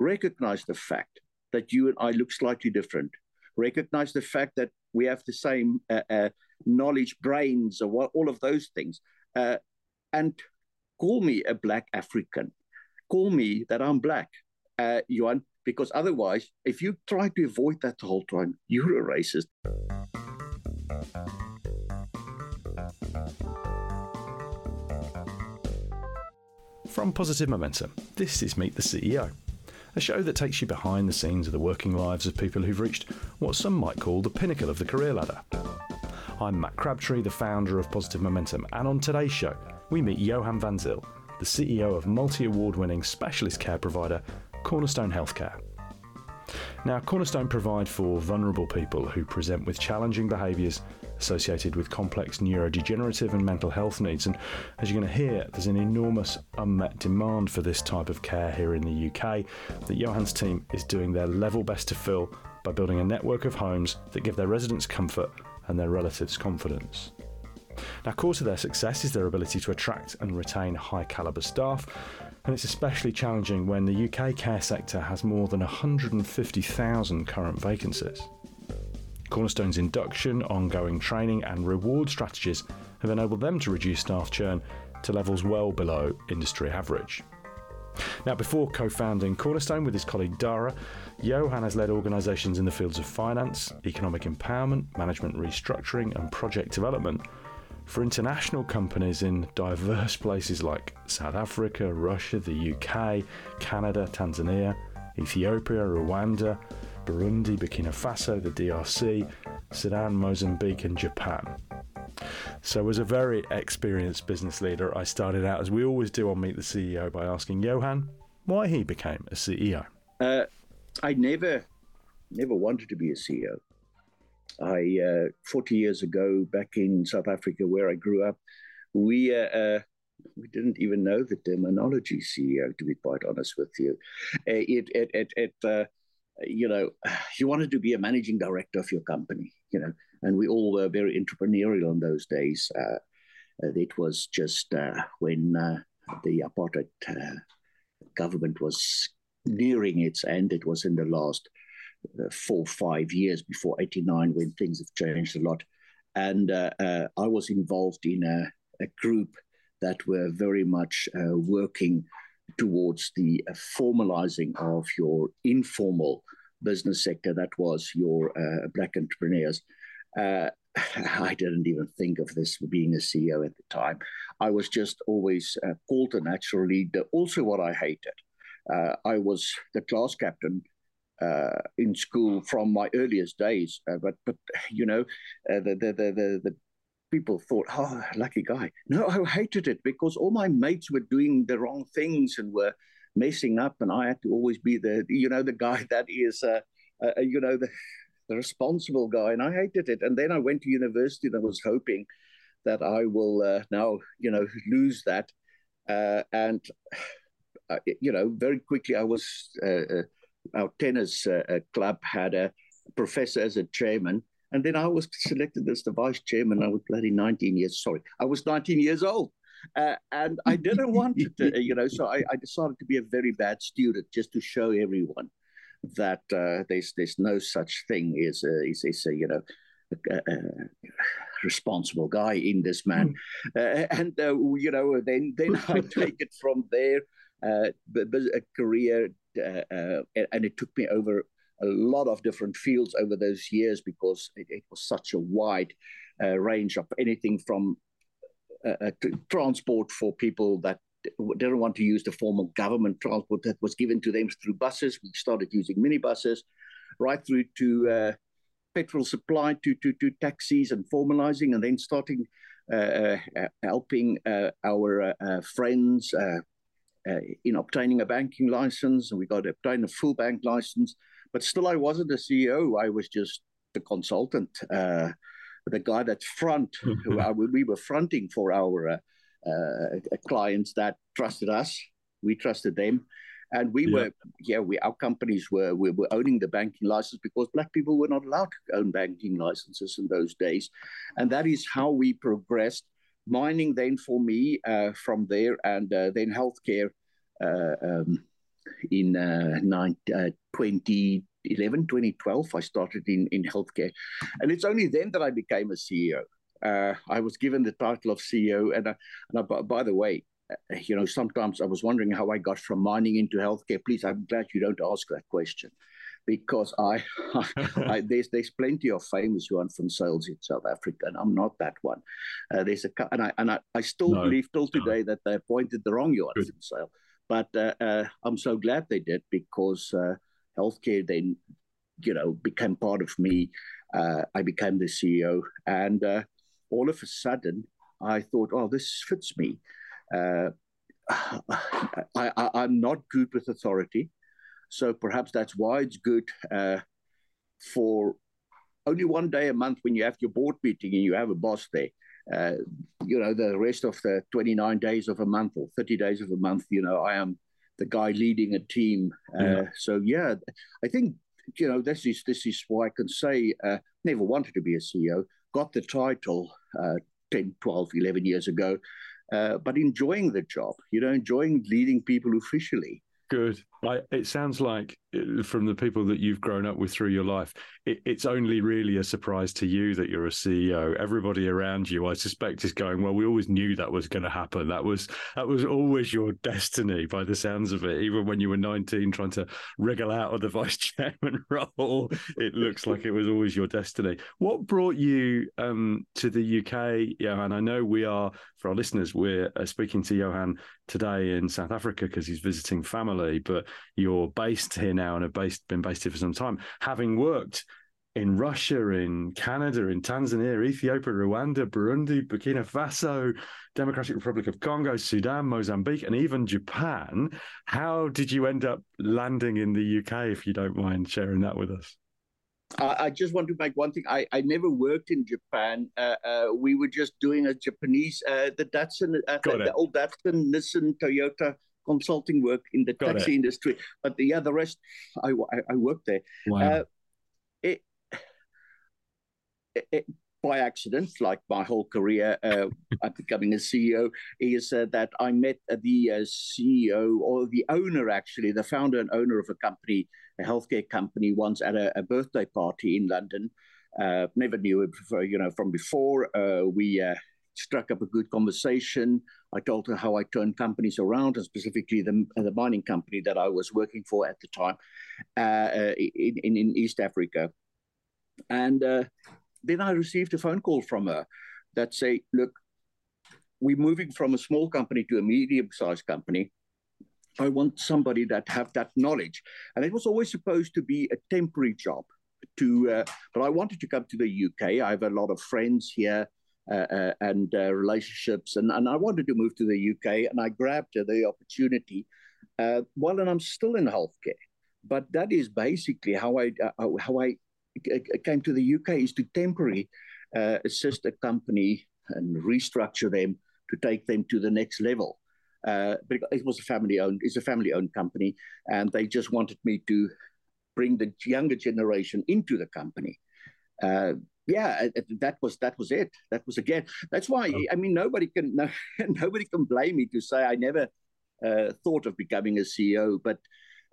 recognize the fact that you and I look slightly different. Recognize the fact that we have the same uh, uh, knowledge, brains, or all of those things. Uh, and call me a black African. Call me that I'm black, uh, because otherwise, if you try to avoid that the whole time, you're a racist. From Positive Momentum, this is Meet the CEO, a show that takes you behind the scenes of the working lives of people who've reached what some might call the pinnacle of the career ladder. I'm Matt Crabtree, the founder of Positive Momentum, and on today's show, we meet Johan van Zyl, the CEO of multi award winning specialist care provider Cornerstone Healthcare. Now, Cornerstone provide for vulnerable people who present with challenging behaviours associated with complex neurodegenerative and mental health needs. And as you're going to hear, there's an enormous unmet demand for this type of care here in the UK that Johan's team is doing their level best to fill by building a network of homes that give their residents comfort and their relatives confidence. Now, core to their success is their ability to attract and retain high calibre staff, and it's especially challenging when the UK care sector has more than 150,000 current vacancies. Cornerstone's induction, ongoing training, and reward strategies have enabled them to reduce staff churn to levels well below industry average. Now, before co founding Cornerstone with his colleague Dara, Johan has led organisations in the fields of finance, economic empowerment, management restructuring, and project development for international companies in diverse places like South Africa, Russia, the UK, Canada, Tanzania, Ethiopia, Rwanda, Burundi, Burkina Faso, the DRC, Sudan, Mozambique, and Japan. So, as a very experienced business leader, I started out, as we always do on Meet the CEO, by asking Johan why he became a CEO. Uh, I never, never wanted to be a CEO. I, uh, 40 years ago, back in South Africa, where I grew up, we uh, uh we didn't even know the terminology CEO, to be quite honest with you. Uh, it, it, it, it uh, you know, you wanted to be a managing director of your company, you know, and we all were very entrepreneurial in those days. It was just when the apartheid government was nearing its end. It was in the last four, five years before 89 when things have changed a lot. And I was involved in a, a, group that were very much working towards the uh, formalizing of your informal business sector, that was your uh, black entrepreneurs. Uh, I didn't even think of this being a CEO at the time. I was just always uh, called a natural leader. Also, what I hated, uh, I was the class captain uh, in school from my earliest days. Uh, but but you know, uh, the, the, the the people thought, oh, lucky guy. No, I hated it because all my mates were doing the wrong things and were messing up, and I had to always be the, you know, the guy that is, uh, uh, you know, the, the responsible guy, and I hated it. And then I went to university, and I was hoping that I will uh, now, you know, lose that. Uh, and uh, you know, very quickly, I was uh, our tennis club had a professor as a chairman and then I was selected as the vice chairman. I was bloody 19 years, sorry, I was 19 years old. Uh, and I didn't want to, you know, so I, I, decided to be a very bad student just to show everyone that uh, there's there's no such thing as a, as, as a you know, a, a responsible guy in this man. Mm. Uh, and, uh, you know, then, then I take it from there, uh, a career, uh, and it took me over a lot of different fields over those years because it, it was such a wide uh, range of anything from uh, uh transport for people that didn't want to use the formal government transport that was given to them through buses. We started using minibuses, right through to uh, petrol supply to, to, to taxis and formalizing, and then starting uh, uh, helping our friends in obtaining a banking license. And we got to obtain a full bank license but still, I wasn't a CEO. I was just the consultant, uh, the guy that front. we were fronting for our uh, uh, clients that trusted us. We trusted them. And we yeah. were, yeah, we our companies were we were owning the banking license because black people were not allowed to own banking licenses in those days, and that is how we progressed. Mining then for me uh, from there, and uh, then healthcare. Uh, um, in 19, 2011, 2012. I started in, in healthcare. And it's only then that I became a CEO. Uh, I was given the title of CEO. And, and I, by the way, you know, sometimes I was wondering how I got from mining into healthcare. Please, I'm glad you don't ask that question because I, I, there's there's plenty of famous ones from sales in South Africa, and I'm not that one. Uh, there's a and I and I, I still no, believe till today no. that they appointed the wrong ones in sales. But uh, uh, I'm so glad they did because uh, healthcare then, you know, became part of me. Uh, I became the CEO, and uh, all of a sudden, I thought, oh, this fits me. I, I, I'm not good with authority. So perhaps that's why it's good uh, for only one day a month when you have your board meeting and you have a boss there. Uh, you know, the rest of the 29 days of a month or 30 days of a month, you know, I am the guy leading a team. Uh, yeah. So yeah, I think you know this is this is why I can say uh, never wanted to be a CEO, got the title uh, 10, 12, 11 years ago, uh, but enjoying the job, you know, enjoying leading people officially. Good. I, it sounds like uh, from the people that you've grown up with through your life, it, it's only really a surprise to you that you're a CEO. Everybody around you, I suspect, is going, "Well, we always knew that was going to happen. That was that was always your destiny." By the sounds of it, even when you were 19, trying to wriggle out of the vice chairman role, it looks like it was always your destiny. What brought you um, to the UK, Johan? I know we are for our listeners, we're uh, speaking to Johan today in South Africa because he's visiting family, but you're based here now and have based, been based here for some time, having worked in Russia, in Canada, in Tanzania, Ethiopia, Rwanda, Burundi, Burkina Faso, Democratic Republic of Congo, Sudan, Mozambique, and even Japan. How did you end up landing in the UK, if you don't mind sharing that with us? I just want to make one thing. I, I never worked in Japan. Uh, uh, we were just doing a Japanese, uh, the Datsun, uh, the, the, old Datsun, Nissan, Toyota consulting work in the Got taxi it. industry. But the, yeah, the rest, I, I, I worked there. Wow. Uh, it, it, by accident, like my whole career, uh, I'm becoming a CEO, is uh, that I met the uh, CEO or the owner, actually, the founder and owner of a company, a healthcare company, once at a, a birthday party in London. Uh, never knew him, before, you know, from before. Uh, we uh, struck up a good conversation. I told her how I turned companies around, and specifically the, the mining company that I was working for at the time uh, in, in, in, East Africa. And uh, then I received a phone call from her that say, look, we're moving from a small company to a medium-sized company. I want somebody that have that knowledge. And it was always supposed to be a temporary job to, uh, but I wanted to come to the UK. I have a lot of friends here uh, uh, and uh, relationships. And, and I wanted to move to the UK, and I grabbed the opportunity. well, and I'm still in healthcare, but that is basically how I how I came to the UK is to temporarily assist a company and restructure them to take them to the next level. Uh, but it was a family owned, it's a family owned company, and they just wanted me to bring the younger generation into the company. Yeah, that was that was it. That was again. That's why oh. I mean nobody can no, nobody can blame me to say I never uh, thought of becoming a CEO, but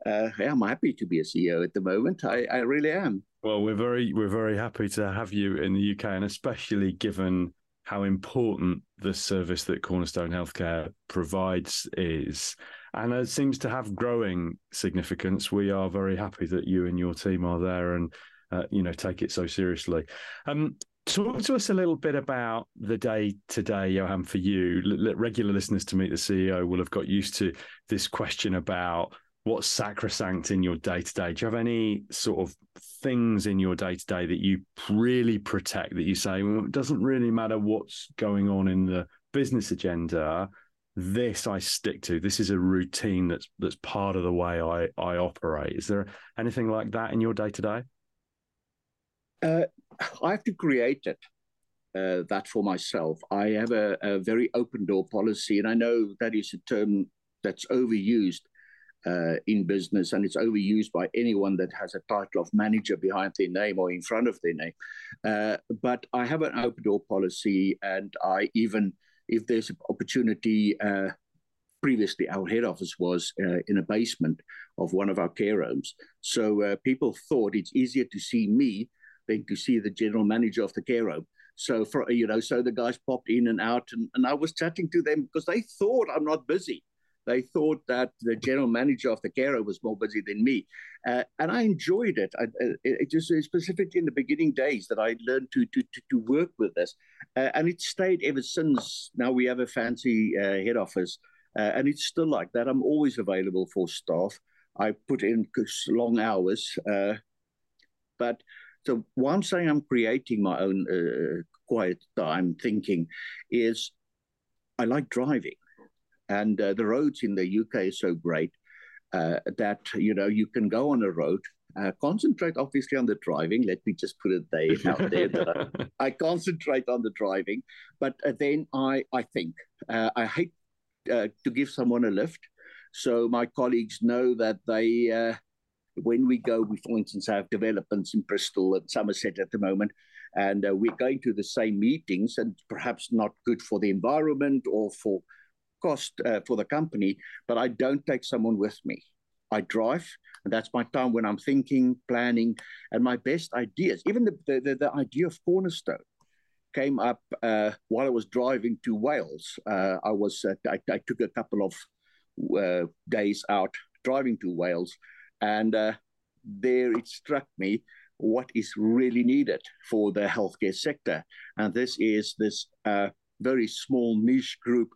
uh, yeah, I'm happy to be a CEO at the moment. I, I really am. Well, we're very we're very happy to have you in the UK, and especially given how important the service that Cornerstone Healthcare provides is, and it seems to have growing significance. We are very happy that you and your team are there, and uh, you know take it so seriously. Um, talk to us a little bit about the day today, Johan. For you, L- regular listeners to meet the CEO will have got used to this question about what's sacrosanct in your day to day. Do you have any sort of things in your day to day that you really protect? That you say well, it doesn't really matter what's going on in the business agenda this I stick to. This is a routine that's that's part of the way I I operate. Is there anything like that in your day to day? Uh, I have to create it. Uh, that for myself. I have a, a, very open door policy, and I know that is a term that's overused uh, in business, and it's overused by anyone that has a title of manager behind their name or in front of their name. Uh, but I have an open door policy, and I even, if there's an opportunity, uh, previously our head office was uh, in a basement of one of our care homes. So uh, people thought it's easier to see me to see the general manager of the care home. So for you know, so the guys popped in and out, and, and I was chatting to them because they thought I'm not busy. They thought that the general manager of the care was more busy than me, uh, and I enjoyed it. I, it just specifically in the beginning days that I learned to to to, to work with this, uh, and it stayed ever since. Now we have a fancy uh, head office, uh, and it's still like that. I'm always available for staff. I put in long hours, uh, but so once I'm creating my own uh, quiet time thinking is I like driving. And uh, the roads in the UK are so great uh, that, you know, you can go on a road, uh, concentrate obviously on the driving. Let me just put it there, out there that I, I, concentrate on the driving. But uh, then I, I think, uh, I hate to give someone a lift. So my colleagues know that they when we go, we, for instance, have developments in Bristol and Somerset at the moment, and uh, we're going to the same meetings, and perhaps not good for the environment or for cost uh, for the company, but I don't take someone with me. I drive, and that's my time when I'm thinking, planning, and my best ideas. Even the, the, the idea of Cornerstone came up uh, while I was driving to Wales. Uh, I was uh, I, I, took a couple of uh, days out driving to Wales, and uh, there it struck me what is really needed for the healthcare sector. And this is this uh, very small niche group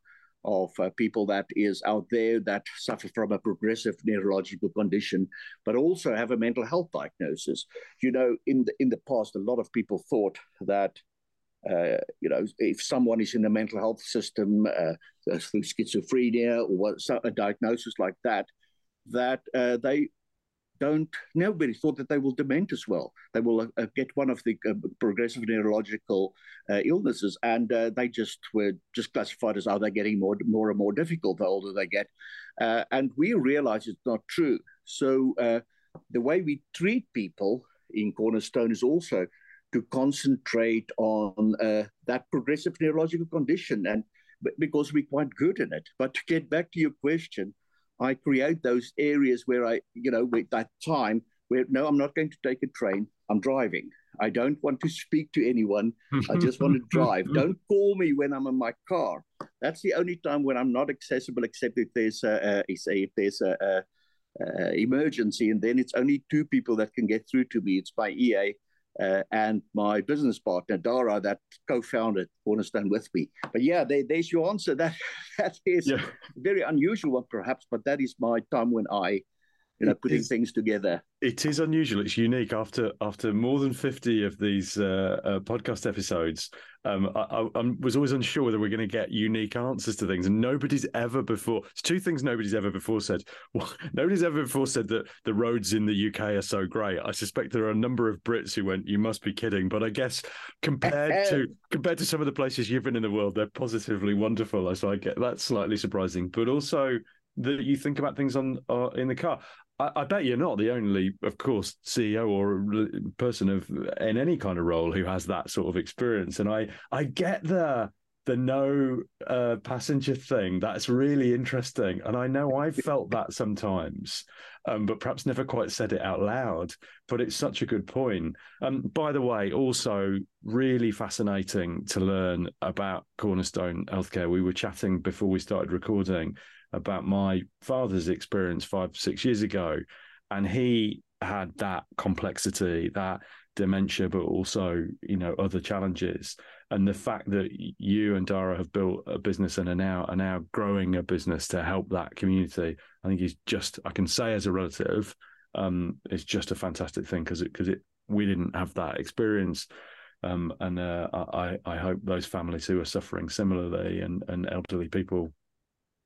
of uh, people that is out there that suffer from a progressive neurological condition, but also have a mental health diagnosis. You know, in the in the past, a lot of people thought that. Uh, you know, if someone is in the mental health system uh, through schizophrenia or what, a diagnosis like that, that uh, they don't nobody thought that they will dement as well. They will uh, get one of the uh, progressive neurological uh, illnesses and uh, they just were just classified as are they getting more more and more difficult the older they get. Uh, and we realize it's not true. So uh, the way we treat people in cornerstone is also to concentrate on that progressive neurological condition and because we're quite good in it. But to get back to your question I create those areas where I, you know, with that time where no, I'm not going to take a train. I'm driving. I don't want to speak to anyone. I just want to drive. Don't call me when I'm in my car. That's the only time when I'm not accessible, except if there's a, if there's a, a, a, emergency, and then it's only two people that can get through to me. It's my EA uh, and my business partner Dara that co-founded Cornerstone with me. But yeah, there, there's your answer. That that is yeah. very unusual one, perhaps, but that is my time when I you know, putting things together. It is unusual. It's unique. After after more than fifty of these uh, uh, podcast episodes, um, I, I, was always unsure whether we're going to get unique answers to things, and nobody's ever before. It's two things nobody's ever before said. Well, nobody's ever before said that the roads in the UK are so great. I suspect there are a number of Brits who went, "You must be kidding," but I guess compared to compared to some of the places you've been in the world, they're positively wonderful. So I get that's slightly surprising, but also that you think about things on uh, in the car. I, bet you're not the only, of course, CEO or person of in any kind of role who has that sort of experience. And I, I get the the no uh, passenger thing. That's really interesting, and I know I've felt that sometimes, um, but perhaps never quite said it out loud. But it's such a good point. Um, by the way, also really fascinating to learn about Cornerstone Healthcare. We were chatting before we started recording about my father's experience five, six years ago. And he had that complexity, that dementia, but also, you know, other challenges. And the fact that you and Dara have built a business and are now are now growing a business to help that community, I think is just I can say as a relative, um, it's just a fantastic thing because it because it we didn't have that experience. Um, and uh, I, I hope those families who are suffering similarly and, and elderly people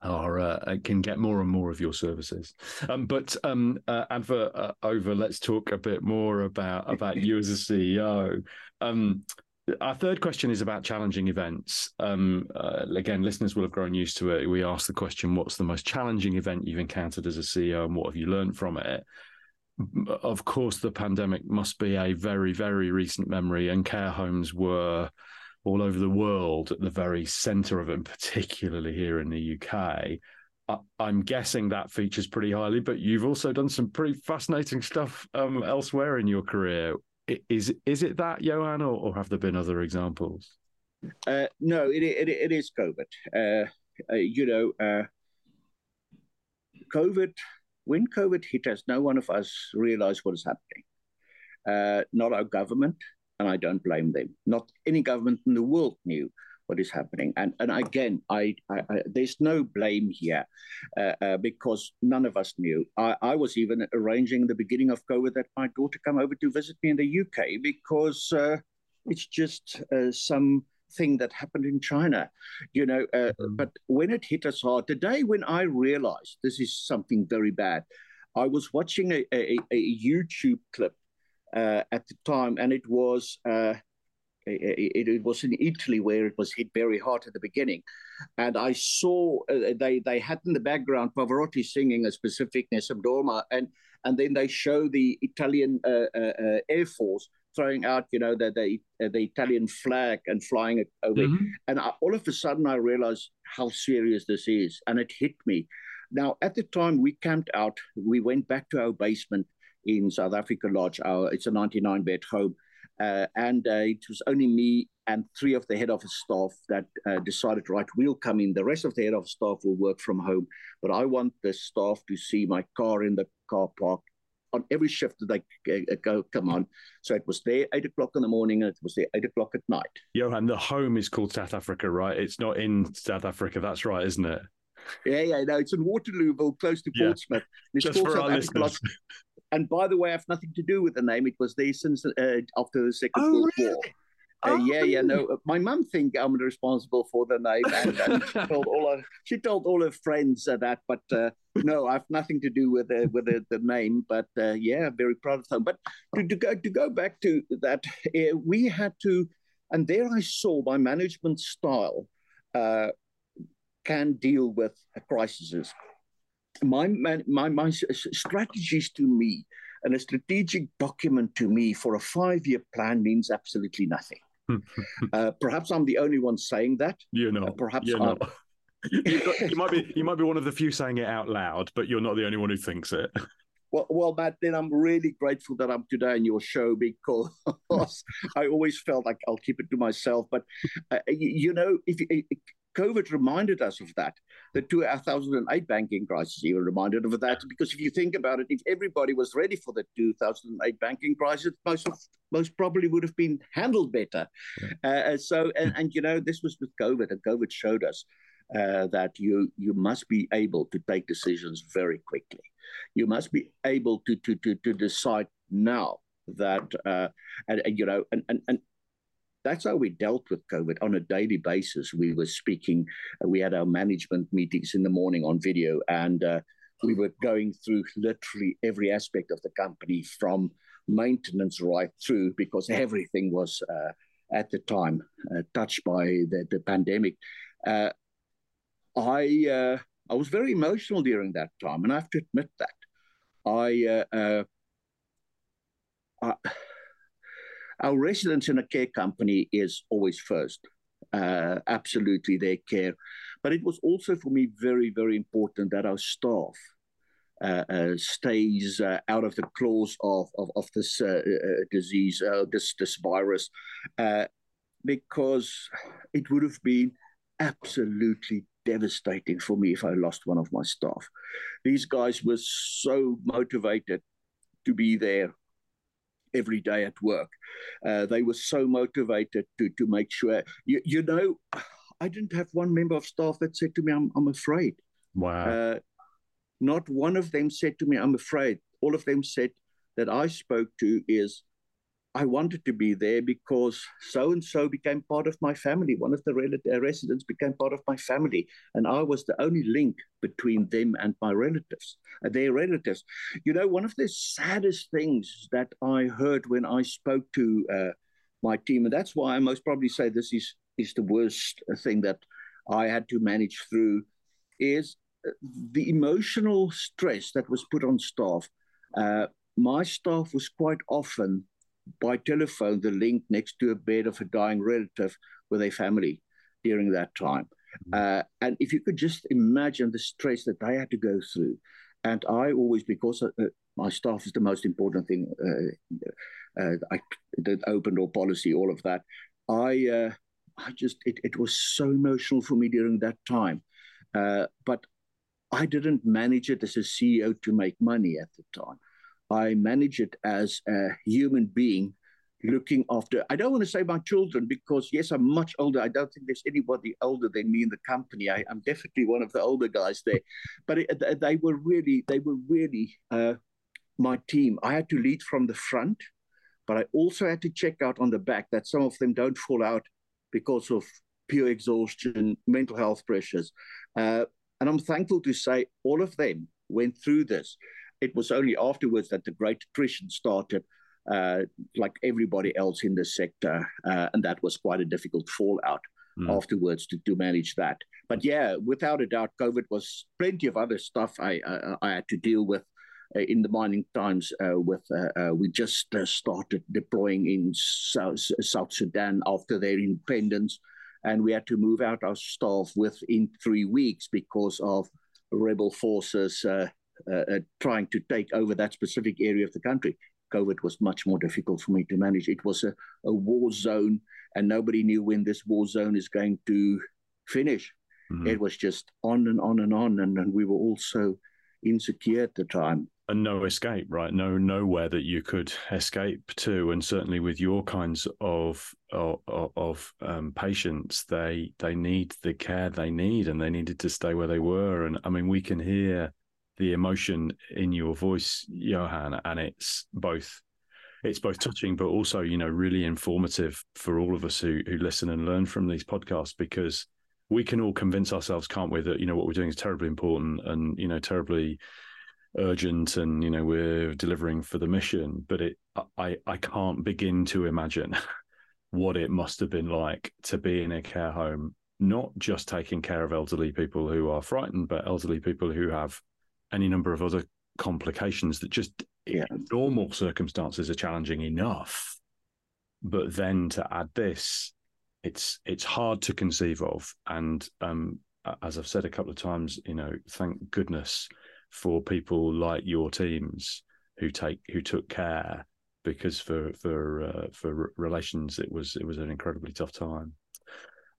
are uh, can get more and more of your services. Um, but um, uh, uh, over. Let's talk a bit more about about you as a CEO. Um, our third question is about challenging events. Um, uh, again, listeners will have grown used to it. We ask the question, "What's the most challenging event you've encountered as a CEO, and what have you learned from it?" Of course, the pandemic must be a very, very recent memory, and care homes were all over the world at the very center of it, particularly here in the UK. I, am guessing that features pretty highly, but you've also done some pretty fascinating stuff um, elsewhere in your career. Is is it that, Johan, or, or have there been other examples? Uh, no, it, it, it is COVID. Uh, uh, you know, uh, COVID, when COVID hit us, no one of us realized what was happening. Uh, not our government, and I don't blame them. Not any government in the world knew what is happening. And and again, I, I, I there's no blame here uh, uh, because none of us knew. I, I was even arranging the beginning of COVID that my daughter come over to visit me in the UK because uh, it's just uh, some thing that happened in China, you know. Uh, mm-hmm. But when it hit us hard, the day when I realized this is something very bad, I was watching a, a, a YouTube clip at the time, and it was uh, it, it, was in Italy where it was hit very hard at the beginning, and I saw uh, they they had in the background Pavarotti singing a specific Nessun Dorma, and and then they show the Italian uh, uh, uh, Air Force throwing out, you know, the the, uh, the Italian flag and flying it over, mm-hmm. and I, all of a sudden I realized how serious this is, and it hit me. Now at the time we camped out, we went back to our basement in South Africa Lodge. Our it's a 99 bed home uh, and uh, it was only me and three of the head office staff that uh, decided, right, we'll come in. The rest of the head office staff will work from home. But I want the staff to see my car in the car park on every shift that they uh, go come on. So it was there eight o'clock in the morning and it was there eight o'clock at night. Johan, the home is called South Africa, right? It's not in South Africa. That's right, isn't it? Yeah, yeah, no, it's in Waterlooville, close to Portsmouth. Yeah. Just for our listeners. And by the way, I have nothing to do with the name. It was there since uh, after the Second oh, World really? War. Uh, oh. Yeah, yeah, no. Uh, my mum think I'm responsible for the name, and, and she told all her she told all her friends uh, that. But uh, no, I have nothing to do with the with the, the name. But uh, yeah, very proud of them. But to, to go to go back to that, uh, we had to, and there I saw my management style can deal with crises my, my, my strategies to me and a strategic document to me for a five year plan means absolutely nothing. uh, perhaps I'm the only one saying that. You know, uh, perhaps you, know. you might be you might be one of the few saying it out loud, but you're not the only one who thinks it. Well, well, Matt, then I'm really grateful that I'm today on your show because I always felt like I'll keep it to myself. But uh, you, you, know, if COVID reminded us of that. The 2008 banking crisis even reminded of that because if you think about it, if everybody was ready for the 2008 banking crisis, most of, most probably would have been handled better. Uh, so, and, and you know, this was with COVID, and COVID showed us uh, that you you must be able to take decisions very quickly. You must be able to to to, to decide now that uh, and, and you know and, and and that's how we dealt with COVID on a daily basis. We were speaking, uh, we had our management meetings in the morning on video, and uh, we were going through literally every aspect of the company from maintenance right through because everything was uh, at the time uh, touched by the, the pandemic. Uh, I uh, I was very emotional during that time, and I have to admit that. I, I our residents in a care company is always first. Uh, absolutely their care. But it was also for me very, very important that our staff uh, uh, stays uh, out of the claws of, of, of this uh, uh, disease, this, this virus, because it would have been absolutely devastating for me if I lost one of my staff. These guys were so motivated to be there every day at work. Uh, they were so motivated to to make sure. You, you know, I didn't have one member of staff that said to me, "I'm I'm afraid." Wow. Uh, not one of them said to me, "I'm afraid." All of them said that I spoke to is, I wanted to be there because so and so became part of my family. One of the rel- residents became part of my family, and I was the only link between them and my relatives, uh, their relatives. You know, one of the saddest things that I heard when I spoke to uh, my team, and that's why I most probably say this is is the worst thing that I had to manage through, is uh, the emotional stress that was put on staff. Uh, my staff was quite often by telephone the link next to a bed of a dying relative with a family during that time. Uh, and if you could just imagine the stress that they had to go through. And I always, because uh, uh my staff is the most important thing, uh, uh, I did open door policy, all of that. I, uh, I just, it, it was so emotional for me during that time. but I didn't manage it as a CEO to make money at the time. I manage it as a human being looking after. I don't want to say my children because yes, I'm much older. I don't think there's anybody older than me in the company. I, am definitely one of the older guys there, but it, they were really, they were really uh, my team. I had to lead from the front, but I also had to check out on the back that some of them don't fall out because of pure exhaustion, mental health pressures. Uh, and I'm thankful to say all of them went through this. It was only afterwards that the great attrition started uh, like everybody else in the sector. Uh, and that was quite a difficult fallout mm. afterwards to, to manage that. But yeah, without a doubt, COVID was plenty of other stuff I, I, I had to deal with. Uh, in the mining times, uh, with uh, we just started deploying in South, South Sudan after their independence, and we had to move out our staff within three weeks because of rebel forces uh, uh, trying to take over that specific area of the country. COVID was much more difficult for me to manage. It was a, a war zone, and nobody knew when this war zone is going to finish. Mm-hmm. It was just on and on and on, and, and we were all so insecure at the time. And no escape, right? No nowhere that you could escape to, and certainly with your kinds of of, of um, patients, they they need the care they need, and they needed to stay where they were. And I mean, we can hear the emotion in your voice, Johan, and it's both it's both touching but also you know really informative for all of us who who listen and learn from these podcasts because we can all convince ourselves can't we that you know what we're doing is terribly important and you know terribly urgent and you know we're delivering for the mission. But it i i can't begin to imagine what it must have been like to be in a care home not just taking care of elderly people who are frightened but elderly people who have any number of other complications that just yeah. in normal circumstances are challenging enough. But then to add this, it's it's hard to conceive of. And um, as I've said a couple of times, you know, thank goodness for people like your teams who take who took care because for for uh, for relations it was it was an incredibly tough time.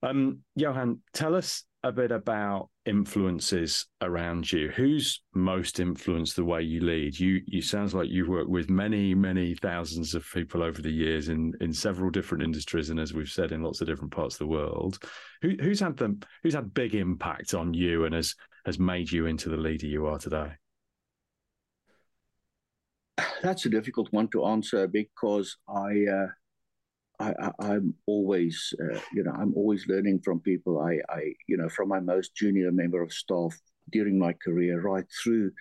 Um, Johan, tell us a bit about influences around you. Who's most influenced the way you lead? You you sounds like you've worked with many many thousands of people over the years in in several different industries, and as we've said, in lots of different parts of the world. Who, who's had them? Who's had big impact on you and has has made you into the leader you are today? That's a difficult one to answer because I. Uh I, am always, uh, you know, I'm always learning from people. I, I, you know, from my most junior member of staff during my career right through.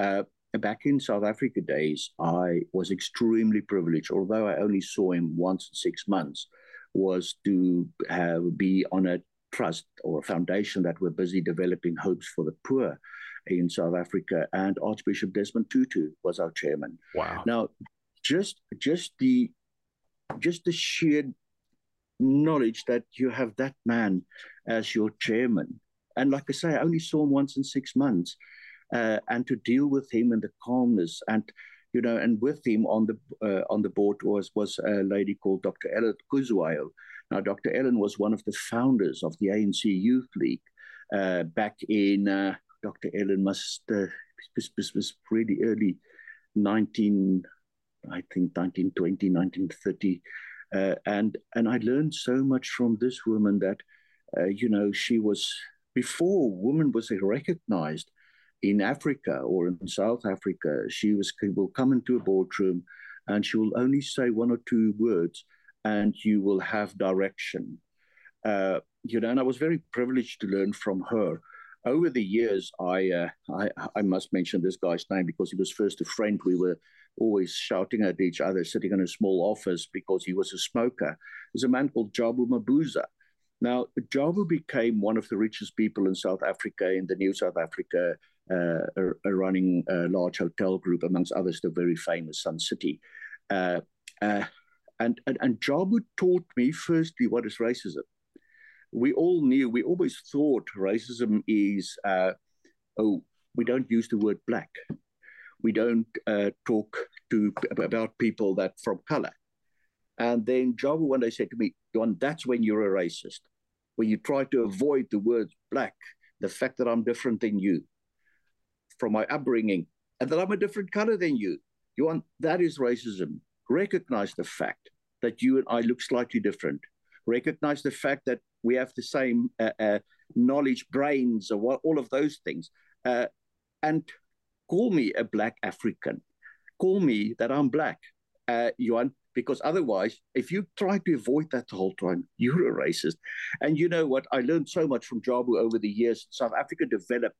Uh, back in South Africa days, I was extremely privileged, although I only saw him once in six months, was to have, be on a trust or a foundation that were busy developing hopes for the poor in South Africa. And Archbishop Desmond Tutu was our chairman. Wow. Now, just just the just the sheer knowledge that you have that man as your chairman. And like I say, I only saw him once in six months. Uh, and to deal with him and the calmness and you know, and with him on the uh, on the board was was a lady called Dr. Ellen Kuzwayo. Now, Dr. Ellen was one of the founders of the ANC Youth League uh, back in. Uh, Dr. Ellen must uh, this was pretty early, nineteen I think 1920, 1930. Uh, and and I learned so much from this woman that, uh, you know, she was before woman was recognized in Africa or in South Africa. She was will come into a boardroom, and she will only say one or two words, and you will have direction. Uh, you know, and I was very privileged to learn from her. Over the years, I, uh, I I must mention this guy's name because he was first a friend. We were always shouting at each other, sitting in a small office because he was a smoker, is a man called Jabu Mabuza. Now, Jabu became one of the richest people in South Africa, in the new South Africa, uh, running a large hotel group, amongst others, the very famous Sun City. Uh, uh, and, and, and Jabu taught me, firstly, what is racism. we all knew, we always thought racism is, uh, oh, we don't use the word black. We don't uh, talk to about people that from color. And then Jabu one day said to me, Don, that's when you're a racist. When you try to avoid the word black, the fact that I'm different than you from my upbringing, and that I'm a different color than you. You want that is racism. Recognize the fact that you and I look slightly different. Recognize the fact that we have the same uh, uh, knowledge, brains, or all of those things. Uh, and call me a black African. Call me that I'm black, uh, Johan, because otherwise, if you try to avoid that the whole time, you're a racist. And you know what? I learned so much from Jabu over the years. South Africa developed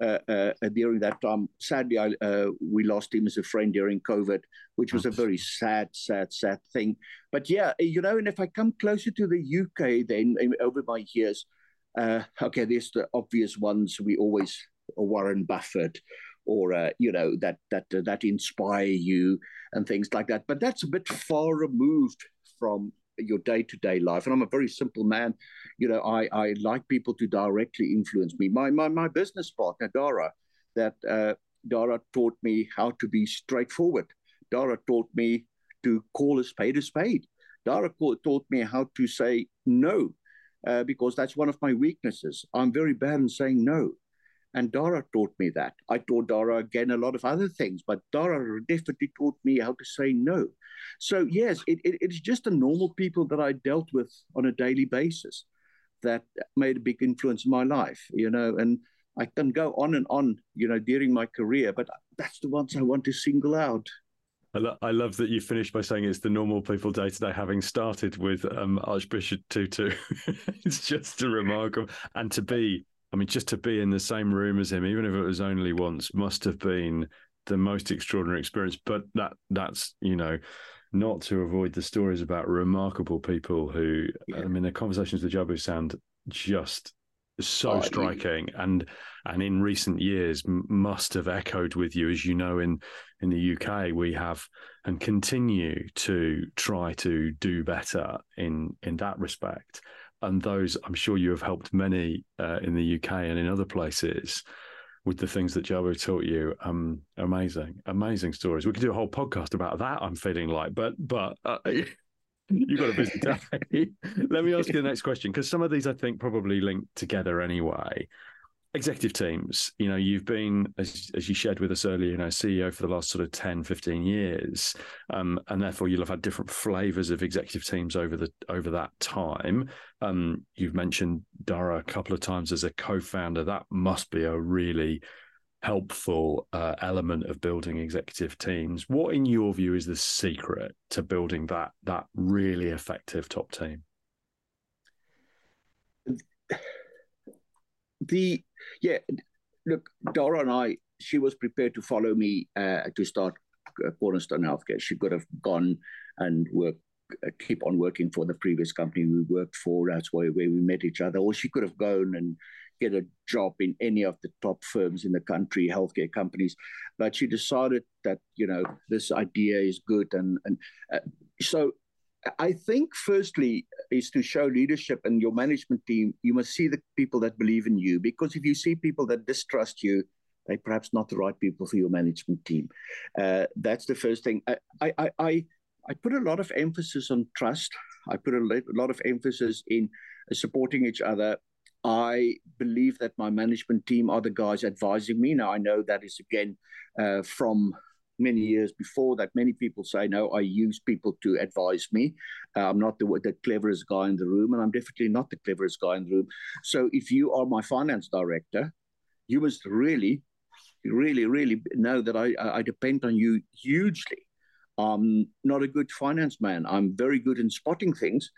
uh, uh, during that time. Sadly, I, uh, we lost him as a friend during COVID, which was a very sad, sad, sad thing. But yeah, you know, and if I come closer to the UK, then over my years, uh, okay, there's the obvious ones we always Warren Buffett or uh, you know that that uh, that inspire you and things like that. But that's a bit far removed from your day to day life. And I'm a very simple man. You know, I, I like people to directly influence me. My my my business partner Dara, that uh, Dara taught me how to be straightforward. Dara taught me to call a spade a spade. Dara taught me how to say no, uh, because that's one of my weaknesses. I'm very bad in saying no. And Dara taught me that. I taught Dara again a lot of other things, but Dara definitely taught me how to say no. So, yes, it, it, it's just the normal people that I dealt with on a daily basis that made a big influence in my life, you know. And I can go on and on, you know, during my career, but that's the ones I want to single out. I, lo- I love that you finished by saying it's the normal people day to day, having started with um, Archbishop Tutu. it's just a remarkable, and to be I mean, just to be in the same room as him, even if it was only once, must have been the most extraordinary experience. But that that's you know, not to avoid the stories about remarkable people who, yeah. I mean, the conversations with Jabu sound just so oh, striking yeah. and and in recent years must have echoed with you as you know in in the UK we have and continue to try to do better in in that respect and those I'm sure you have helped many uh, in the UK and in other places with the things that Jabu taught you. Um, amazing, amazing stories. We could do a whole podcast about that. I'm feeling like, but but uh, you've got a busy day. Let me ask you the next question because some of these I think probably link together anyway executive teams you know you've been as, as you shared with us earlier you know ceo for the last sort of 10 15 years um, and therefore you'll have had different flavors of executive teams over the over that time um, you've mentioned dara a couple of times as a co-founder that must be a really helpful uh, element of building executive teams what in your view is the secret to building that that really effective top team the yeah, look, Dara and I, she was prepared to follow me uh, to start uh, Cornerstone Healthcare. She could have gone and work, uh, keep on working for the previous company we worked for. That's where, where we met each other. Or she could have gone and get a job in any of the top firms in the country, healthcare companies. But she decided that you know this idea is good, and and uh, so I think, firstly, is to show leadership and your management team. You must see the people that believe in you, because if you see people that distrust you, they're perhaps not the right people for your management team. Uh, that's the first thing. I, I, I, I put a lot of emphasis on trust. I put a lot of emphasis in supporting each other. I believe that my management team are the guys advising me. Now, I know that is again uh, from many years before that, many people say, no, I use people to advise me. Uh, I'm not the, the cleverest guy in the room, and I'm definitely not the cleverest guy in the room. So if you are my finance director, you must really, really, really know that I, I depend on you hugely. I'm not a good finance man. I'm very good in spotting things,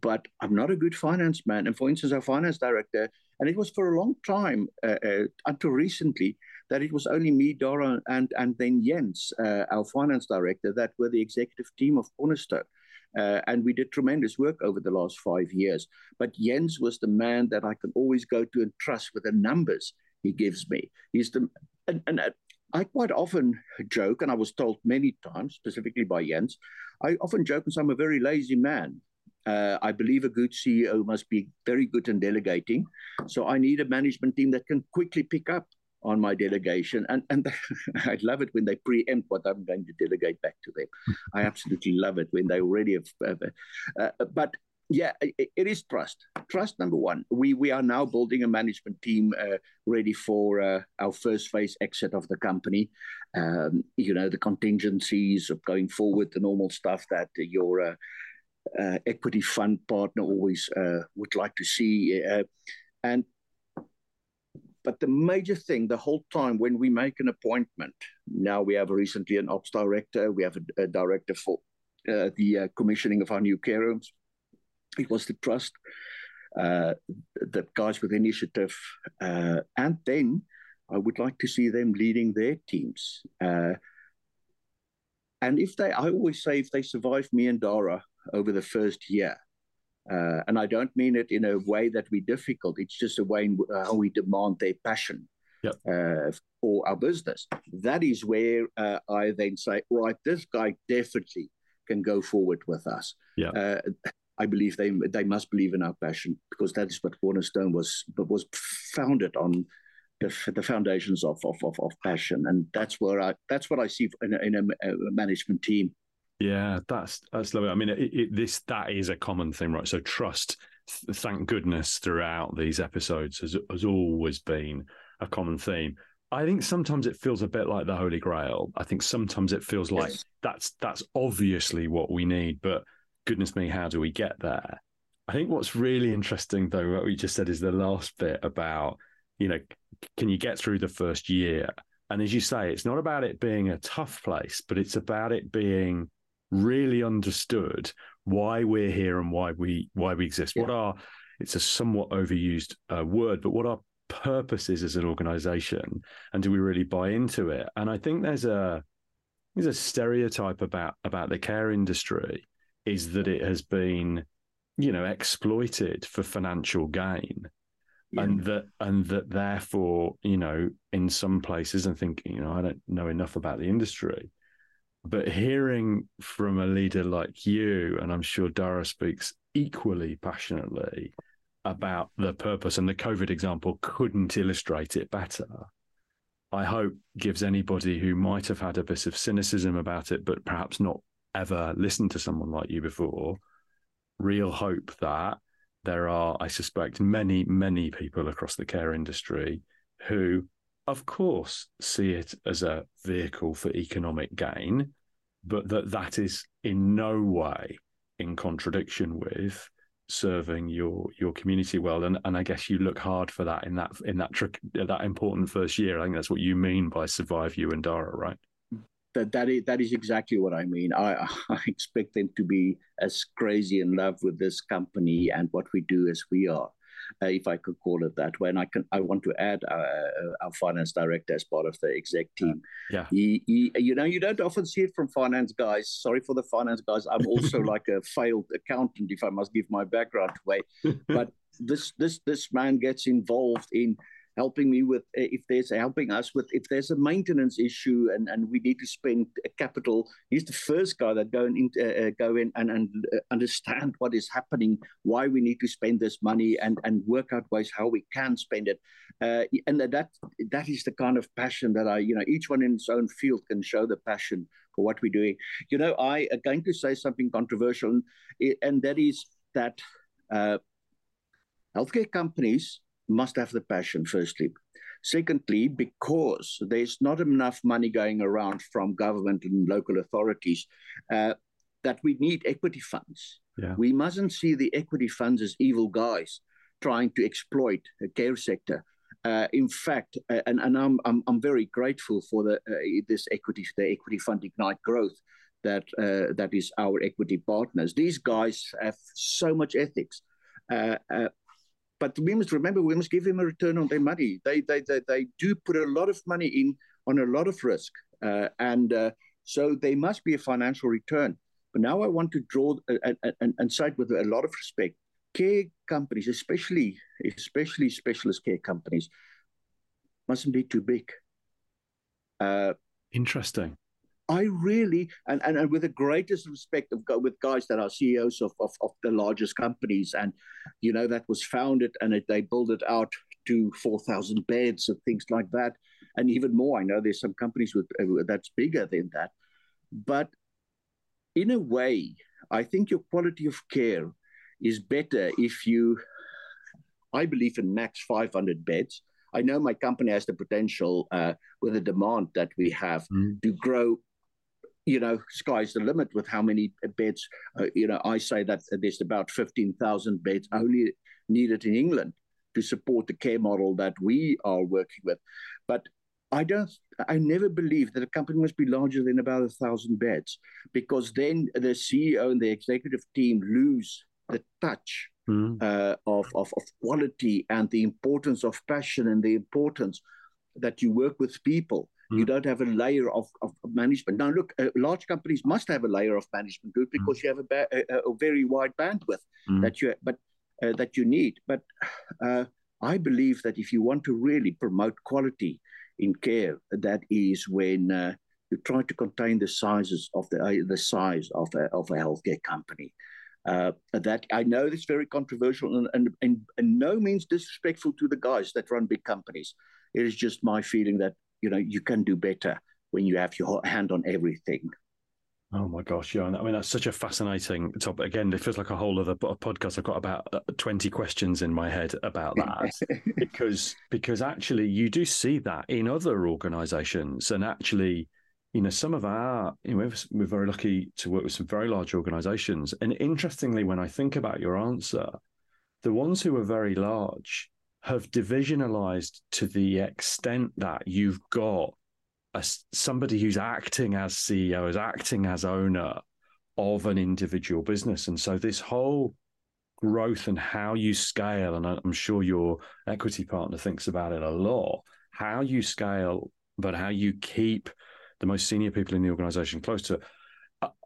but I'm not a good finance man. And for instance, our finance director, and it was for a long time uh, uh, until recently, that it was only me, Dora, and and then Jens, uh, our finance director, that were the executive team of Cornerstone. Uh, and we did tremendous work over the last five years. But Jens was the man that I can always go to and trust with the numbers he gives me. He's the and, and uh, I quite often joke, and I was told many times, specifically by Jens, I often joke and say I'm a very lazy man. Uh, I believe a good CEO must be very good in delegating. So I need a management team that can quickly pick up on my delegation. And, and I love it when they preempt what I'm going to delegate back to them. I absolutely love it when they already have. Uh, uh, but yeah, it, it is trust. Trust number one. We we are now building a management team uh, ready for uh, our first phase exit of the company. Um, you know the contingencies of going forward, the normal stuff that your uh, uh equity fund partner always uh, would like to see, uh, and but the major thing the whole time when we make an appointment, now we have recently an ops director, we have a, a director for the commissioning of our new care rooms it was the trust, uh, the guys with initiative, uh, and then I would like to see them leading their teams. Uh, and if they, I always say, if they survive me and Dara over the first year, uh, and I don't mean it in a way that we're difficult. It's just a way in how we demand their passion yep. uh, for our business. That is where uh, I then say, right, this guy definitely can go forward with us. Yeah. Uh, I believe they they must believe in our passion because that is what Cornerstone was was founded on the, the foundations of, of, of, of passion, and that's where I that's what I see in a, in a management team. Yeah, that's that's lovely. I mean, it, it, this that is a common thing, right? So trust, thank goodness, throughout these episodes has has always been a common theme. I think sometimes it feels a bit like the Holy Grail. I think sometimes it feels like yes. that's that's obviously what we need, but goodness me, how do we get there? I think what's really interesting, though, what we just said is the last bit about, you know, can you get through the first year? And as you say, it's not about it being a tough place, but it's about it being really understood why we're here and why we why we exist. Yeah. What are it's a somewhat overused uh, word, but what our purpose is as an organization, and do we really buy into it? And I think there's a there's a stereotype about about the care industry is that it has been, you know, exploited for financial gain. Yeah. And that, and that, therefore, you know, in some places, and think, you know, I don't know enough about the industry, but hearing from a leader like you, and I'm sure Dara speaks equally passionately about the purpose, and the COVID example couldn't illustrate it better. I hope gives anybody who might have had a bit of cynicism about it, but perhaps not ever listened to someone like you before, real hope that there are, I suspect, many, many people across the care industry who, of course, see it as a vehicle for economic gain, but that that is in no way in contradiction with serving your your community well. And and I guess you look hard for that in that in that trick that important first year. I think that's what you mean by survive you and Dara right? That that is, that is exactly what I mean. I, I expect them to be as crazy in love with this company and what we do as we are, uh, if I could call it that way. And I can I want to add uh, uh our finance director as part of the exec team. Yeah, he, he, you know, you don't often see it from finance guys. Sorry for the finance guys. I'm also like a failed accountant, if I must give my background away. but this this this man gets involved in helping me with uh, if there's helping us with if there's a maintenance issue and, and we need to spend capital. He's the first guy that go in uh, go in and, and understand what is happening, why we need to spend this money, and and work out ways how we can spend it. Uh, and that that is the kind of passion that I you know each one in its own field can show the passion for what we're doing. You know, I am going to say something controversial, and that is that uh, healthcare companies must have the passion, firstly. Secondly, because there's not enough money going around from government and local authorities, uh, that we need equity funds. Yeah. We mustn't see the equity funds as evil guys trying to exploit the care sector. Uh, in fact, uh, and, and I'm, I'm, I'm very grateful for the uh, this equity the equity fund Ignite Growth that uh, that is our equity partners. These guys have so much ethics. Uh, uh, but we must remember we must give them a return on their money. They they they, they do put a lot of money in on a lot of risk, uh, and uh, so there must be a financial return. But now I want to draw uh, and, and cite with a lot of respect. Care companies, especially especially specialist care companies, mustn't be too big. Uh, Interesting. I really, and, and, and with the greatest respect of with guys that are CEOs of, of, of the largest companies, and you know that was founded and it, they build it out to four thousand beds and things like that, and even more. I know there's some companies with uh, that's bigger than that, but in a way, I think your quality of care is better if you. I believe in max 500 beds. I know my company has the potential uh, with the demand that we have mm. to grow you know, sky's the limit with how many beds. Uh, you know, I say that there's about 15,000 beds only needed in England to support the care model that we are working with. But I don't, I never believe that a company must be larger than about a thousand beds because then the CEO and the executive team lose the touch mm. uh, of, of, of quality and the importance of passion and the importance that you work with people Mm. You don't have a layer of, of management. Now, look, uh, large companies must have a layer of management group mm. because mm. you have a, ba- a, a, very wide bandwidth mm. that you but uh, that you need. But uh, I believe that if you want to really promote quality in care, that is when uh, you try to contain the sizes of the uh, the size of a, of a healthcare company. Uh, that I know it's very controversial and, and, and, and no means disrespectful to the guys that run big companies. It is just my feeling that you know you can do better when you have your hand on everything. Oh my gosh, yeah. I mean, that's such a fascinating topic. Again, it feels like a whole other podcast. I've got about uh, 20 questions in my head about that because, because actually you do see that in other organizations and actually, you know, some of our, you know, we're very lucky to work with some very large organizations. And interestingly, when I think about your answer, the ones who are very large have divisionalized to the extent that you've got a, somebody who's acting as CEO, is acting as owner of an individual business. And so this whole growth and how you scale, and I'm sure your equity partner thinks about it a lot, how you scale, but how you keep the most senior people in the organization close to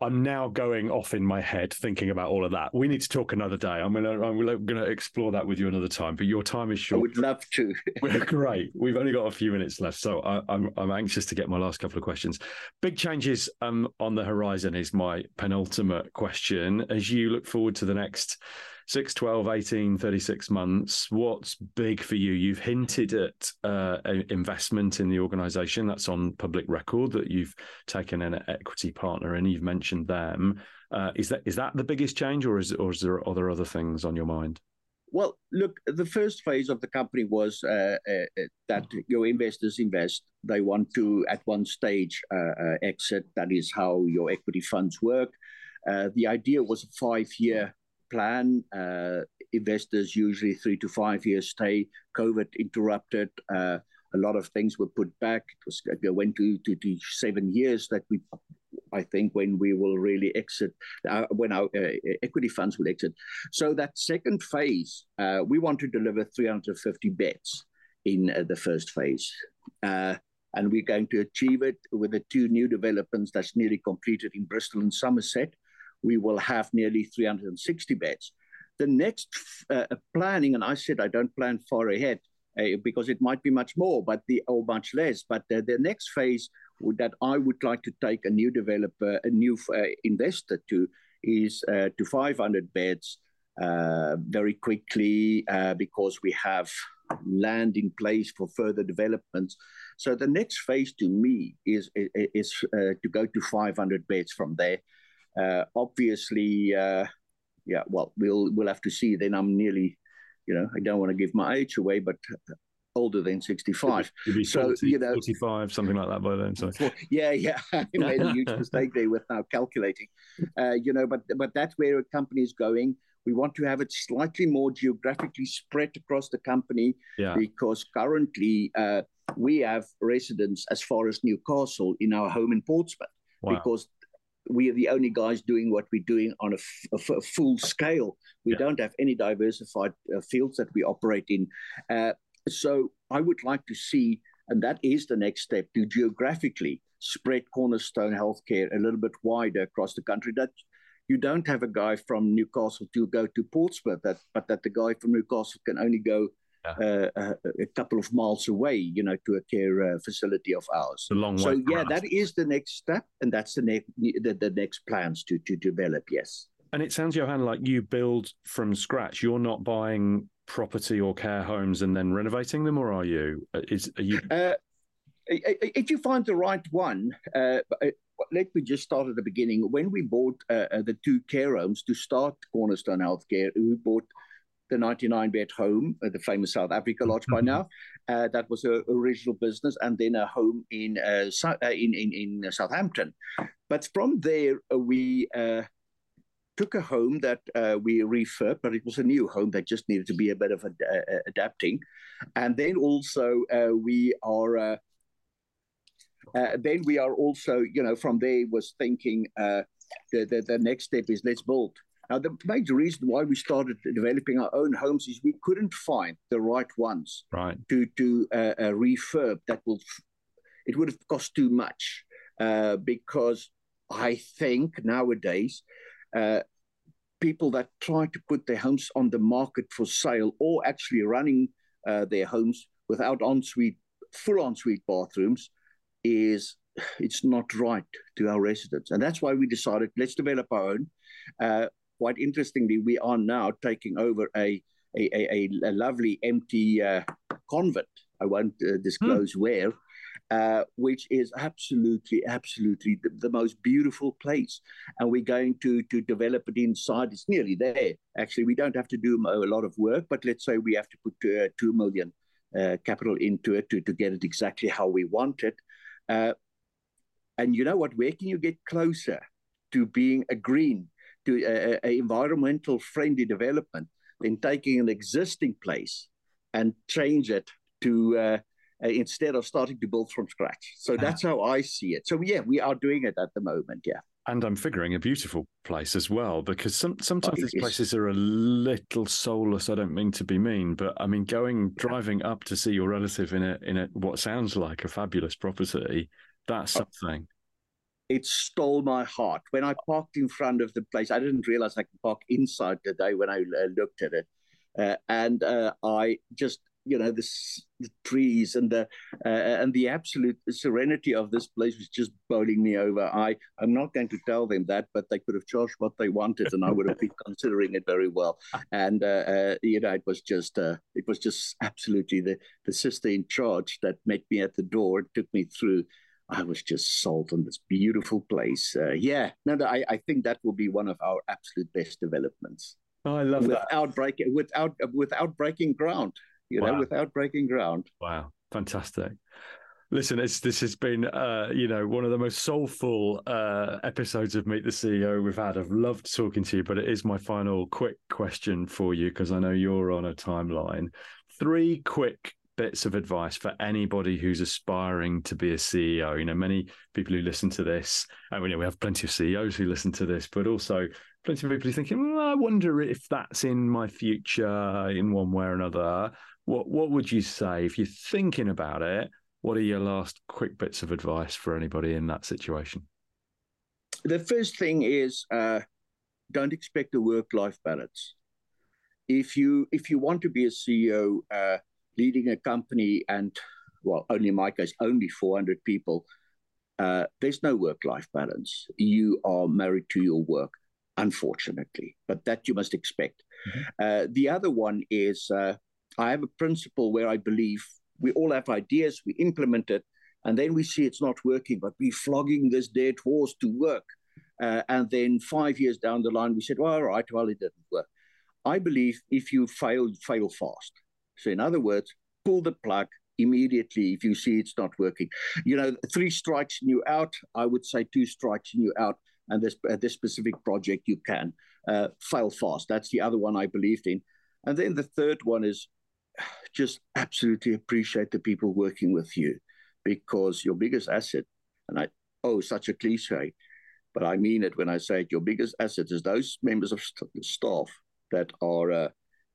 I'm now going off in my head thinking about all of that. We need to talk another day. I'm gonna I'm gonna explore that with you another time. But your time is short. I would love to. We're great. We've only got a few minutes left, so I, am I'm, I'm anxious to get my last couple of questions. Big changes um, on the horizon is my penultimate question. As you look forward to the next 6, 12, 18, 36 months. What's big for you? You've hinted at uh, investment in the organization. That's on public record that you've taken an equity partner and you've mentioned them. Uh, is that is that the biggest change, or is or is there other other things on your mind? Well, look, the first phase of the company was uh, uh, uh that your investors invest. They want to, at one stage, uh, uh exit. That is how your equity funds work. Uh, the idea was a five year plan. Uh, investors usually three to five years stay. COVID interrupted. Uh, a lot of things were put back. It was it went to, to, to seven years that we, I think, when we will really exit, uh, when our uh, equity funds will exit. So that second phase, uh, we want to deliver 350 beds in uh, the first phase. and we're going to achieve it with the two new developments that's nearly completed in Bristol and Somerset we will have nearly 360 beds. The next uh, planning, and I said I don't plan far ahead uh, because it might be much more, but the or much less. But uh, the next phase that I would like to take a new developer, a new uh, investor to, is uh, to 500 beds uh, very quickly because we have land in place for further developments. So the next phase to me is is, is to go to 500 beds from there. Uh, obviously, uh, yeah, well, we'll we'll have to see. Then I'm nearly, you know, I don't want to give my age away, but older than 65. You'd be so, 40, you know, 45, something like that by then. So yeah, yeah, I made a huge mistake there with now calculating. Uh, you know, but but that's where a company is going. We want to have it slightly more geographically spread across the company yeah. because currently uh, we have residents as far as Newcastle in our home in Portsmouth. Wow. Because we are the only guys doing what we're doing on a, f- a full scale. We yeah. don't have any diversified uh, fields that we operate in. Uh, so I would like to see, and that is the next step, to geographically spread Cornerstone Healthcare a little bit wider across the country. That you don't have a guy from Newcastle to go to Portsmouth, that, but that the guy from Newcastle can only go yeah. uh, a couple of miles away, you know, to a care uh, facility of ours. A long so way. yeah, that is the next step, and that's the next the, the next plans to to develop. Yes. And it sounds, Johann, like you build from scratch. You're not buying property or care homes and then renovating them, or are you? Uh, is are you? Uh, if you find the right one, uh, uh, let me just start at the beginning. When we bought uh, uh the two care homes to start Cornerstone Healthcare, we bought the 99 bed home, uh, the famous South Africa Lodge by now. Uh, that was an original business, and then a home in in, in, in Southampton. But from there, we took a home that uh, we refurbed, but it was a new home that just needed to be a bit of ad- uh, adapting. And then also uh, we are uh, then we are also, you know, from there was thinking uh, the, the, the next step is let's build. Now, the major reason why we started developing our own homes is we couldn't find the right ones right. to to uh, uh refurb. That will it would have cost too much uh, because I think nowadays uh, people that try to put their homes on the market for sale or actually running their homes without ensuite full ensuite bathrooms is it's not right to our residents. And that's why we decided let's develop our own. Uh, quite interestingly, we are now taking over a, a, a, a lovely empty uh, convent. I won't uh, disclose mm. where, uh, which is absolutely, absolutely the, the, most beautiful place. And we're going to, to develop it inside. It's nearly there. Actually, we don't have to do a lot of work, but let's say we have to put uh, 2 million uh, capital into it to, to get it exactly how we want it. Uh, and you know what? Where can you get closer to being a green, to a, a environmental friendly development than taking an existing place and change it to uh, uh, instead of starting to build from scratch. So uh-huh. that's how I see it. So yeah, we are doing it at the moment. Yeah. And I'm figuring a beautiful place as well, because some, sometimes oh, these places are a little soulless. I don't mean to be mean, but I mean going driving up to see your relative in a in a what sounds like a fabulous property. That's oh. something. It stole my heart when I parked in front of the place. I didn't realize I could park inside the day when I uh, looked at it, uh, and uh, I just you know the, the trees and the uh, and the absolute serenity of this place was just bowling me over. I I'm not going to tell them that, but they could have charged what they wanted, and I would have been considering it very well. And uh, uh, you know, it was just uh, it was just absolutely the the sister in charge that met me at the door and took me through. I was just sold on this beautiful place. Uh, yeah, no, I, I think that will be one of our absolute best developments. Oh, I love without that. Breaking, without without breaking ground you wow. know, without breaking ground. Wow, fantastic. Listen, this has been, uh, you know, one of the most soulful uh, episodes of Meet the CEO we've had. I've loved talking to you, but it is my final quick question for you because I know you're on a timeline. Three quick bits of advice for anybody who's aspiring to be a CEO. You know, many people who listen to this, I mean, we have plenty of CEOs who listen to this, but also plenty of people who thinking, well, I wonder if that's in my future in one way or another. What what would you say if you're thinking about it? What are your last quick bits of advice for anybody in that situation? The first thing is uh, don't expect a work life balance. If you if you want to be a CEO uh, leading a company and well, only in my case, only 400 people, uh, there's no work life balance. You are married to your work, unfortunately, but that you must expect. Mm-hmm. Uh, the other one is uh, I have a principle where I believe we all have ideas, we implement it, and then we see it's not working, but we're flogging this dead horse to work. Uh, and then five years down the line, we said, well, all right, well, it didn't work. I believe if you fail, fail fast. So, in other words, pull the plug immediately if you see it's not working. You know, three strikes and you out. I would say two strikes and you out. And this, uh, this specific project, you can uh, fail fast. That's the other one I believed in. And then the third one is just absolutely appreciate the people working with you because your biggest asset, and I, oh, such a cliche, but I mean it when I say it, your biggest asset is those members of st- staff that are uh,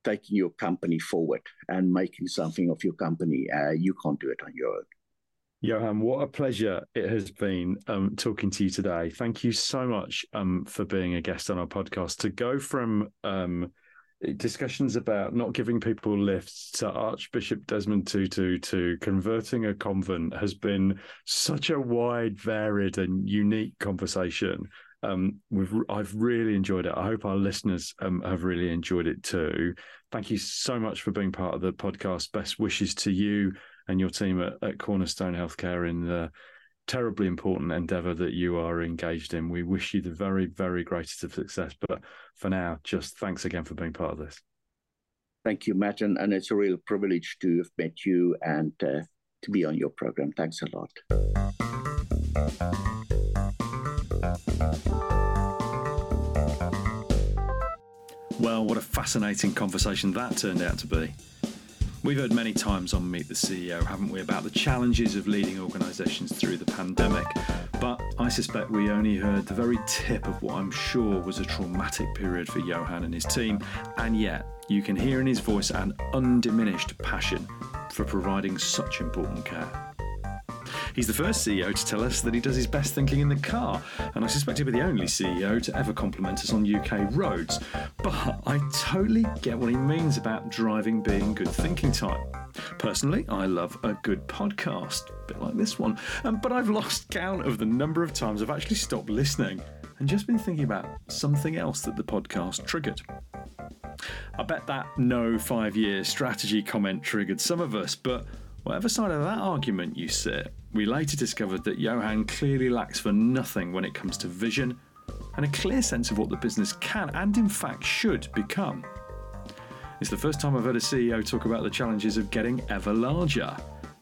taking your company forward and making something of your company. Uh, you can't do it on your own. Johann, what a pleasure it has been um, talking to you today. Thank you so much um, for being a guest on our podcast. To go from um, discussions about not giving people lifts to Archbishop Desmond Tutu to converting a convent has been such a wide, varied, and unique conversation. Um, we've I've really enjoyed it. I hope our listeners um, have really enjoyed it too. Thank you so much for being part of the podcast. Best wishes to you and your team at, at Cornerstone Healthcare in the terribly important endeavor that you are engaged in. We wish you the very, very greatest of success. But for now, just thanks again for being part of this. Thank you, Matt. And, and it's a real privilege to have met you and uh, to be on your program. Thanks a lot. Well, what a fascinating conversation that turned out to be. We've heard many times on Meet the CEO, haven't we, about the challenges of leading organisations through the pandemic. But I suspect we only heard the very tip of what I'm sure was a traumatic period for Johann and his team, and yet you can hear in his voice an undiminished passion for providing such important care. He's the first CEO to tell us that he does his best thinking in the car, and I suspect he'll be the only CEO to ever compliment us on UK roads. But I totally get what he means about driving being good thinking time. Personally, I love a good podcast, a bit like this one, um, but I've lost count of the number of times I've actually stopped listening and just been thinking about something else that the podcast triggered. I bet that no five year strategy comment triggered some of us, but whatever side of that argument you sit, we later discovered that Johann clearly lacks for nothing when it comes to vision and a clear sense of what the business can and, in fact, should become. It's the first time I've heard a CEO talk about the challenges of getting ever larger,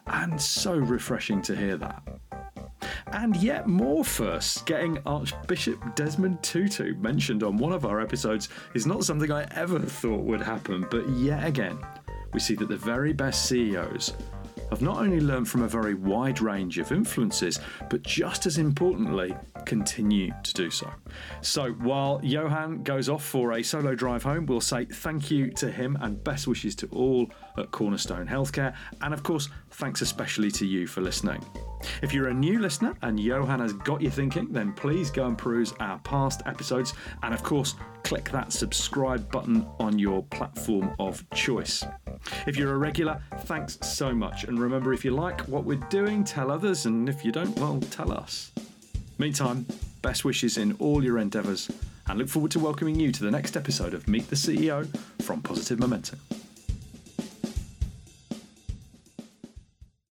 and so refreshing to hear that. And yet more first, getting Archbishop Desmond Tutu mentioned on one of our episodes is not something I ever thought would happen, but yet again, we see that the very best CEOs have not only learned from a very wide range of influences, but just as importantly, continue to do so. So while Johann goes off for a solo drive home, we'll say thank you to him and best wishes to all at Cornerstone Healthcare. And of course, thanks especially to you for listening. If you're a new listener and Johann has got you thinking, then please go and peruse our past episodes. And of course, click that subscribe button on your platform of choice. If you're a regular, thanks so much. And remember, if you like what we're doing, tell others. And if you don't, well, tell us. Meantime, best wishes in all your endeavours and look forward to welcoming you to the next episode of Meet the CEO from Positive Momentum.